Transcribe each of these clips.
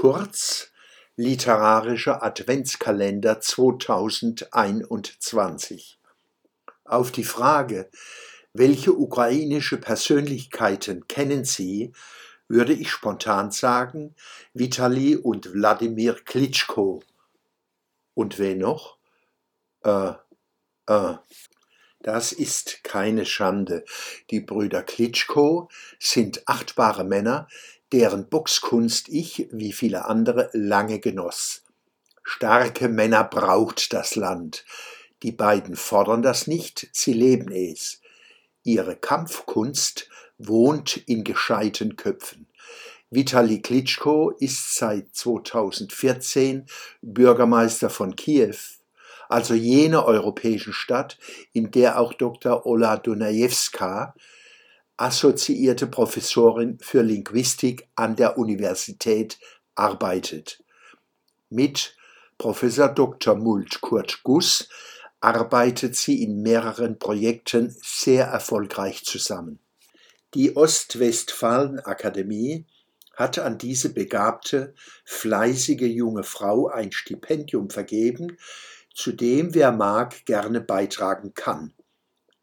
Kurz Literarischer Adventskalender 2021 Auf die Frage, welche ukrainische Persönlichkeiten kennen Sie, würde ich spontan sagen, Vitali und Wladimir Klitschko. Und wen noch? Äh, äh. Das ist keine Schande. Die Brüder Klitschko sind achtbare Männer, deren Boxkunst ich, wie viele andere, lange genoss. Starke Männer braucht das Land. Die beiden fordern das nicht, sie leben es. Ihre Kampfkunst wohnt in gescheiten Köpfen. Vitali Klitschko ist seit 2014 Bürgermeister von Kiew, also jener europäischen Stadt, in der auch Dr. Ola Dunajewska assoziierte Professorin für Linguistik an der Universität arbeitet. Mit Professor Dr. Mult Kurt Guss arbeitet sie in mehreren Projekten sehr erfolgreich zusammen. Die Ostwestfalen-Akademie hat an diese begabte, fleißige junge Frau ein Stipendium vergeben, zu dem wer mag gerne beitragen kann.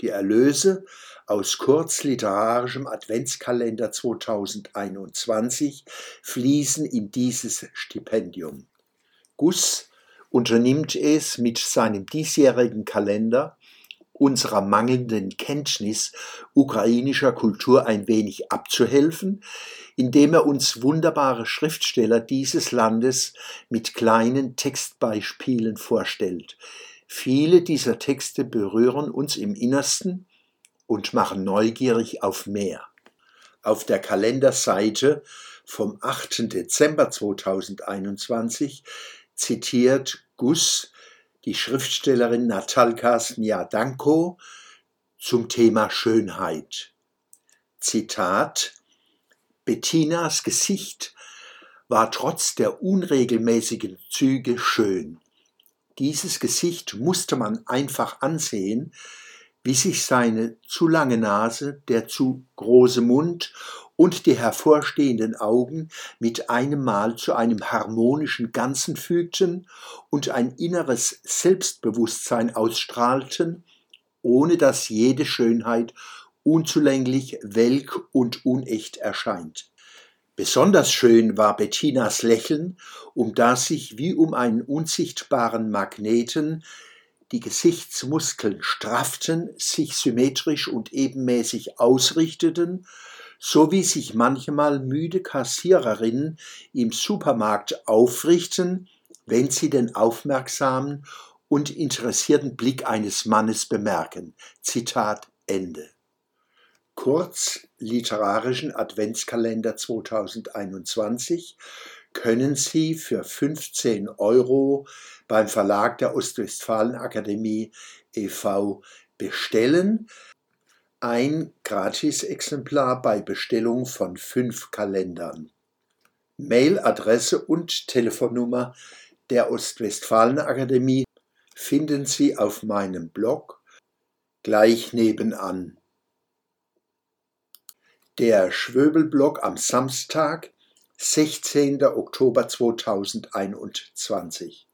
Die Erlöse aus kurzliterarischem Adventskalender 2021 fließen in dieses Stipendium. Guss unternimmt es mit seinem diesjährigen Kalender unserer mangelnden Kenntnis ukrainischer Kultur ein wenig abzuhelfen, indem er uns wunderbare Schriftsteller dieses Landes mit kleinen Textbeispielen vorstellt, Viele dieser Texte berühren uns im Innersten und machen neugierig auf mehr. Auf der Kalenderseite vom 8. Dezember 2021 zitiert Gus die Schriftstellerin Natalka Sniadanko zum Thema Schönheit. Zitat Bettinas Gesicht war trotz der unregelmäßigen Züge schön. Dieses Gesicht musste man einfach ansehen, wie sich seine zu lange Nase, der zu große Mund und die hervorstehenden Augen mit einem Mal zu einem harmonischen Ganzen fügten und ein inneres Selbstbewusstsein ausstrahlten, ohne dass jede Schönheit unzulänglich, welk und unecht erscheint. Besonders schön war Bettinas Lächeln, um das sich wie um einen unsichtbaren Magneten die Gesichtsmuskeln strafften, sich symmetrisch und ebenmäßig ausrichteten, so wie sich manchmal müde Kassiererinnen im Supermarkt aufrichten, wenn sie den aufmerksamen und interessierten Blick eines Mannes bemerken. Zitat Ende. Kurz literarischen Adventskalender 2021 können Sie für 15 Euro beim Verlag der Ostwestfalen-Akademie e.V. bestellen. Ein Gratisexemplar bei Bestellung von fünf Kalendern. Mailadresse und Telefonnummer der Ostwestfalen-Akademie finden Sie auf meinem Blog gleich nebenan. Der Schwöbelblock am Samstag, 16. Oktober 2021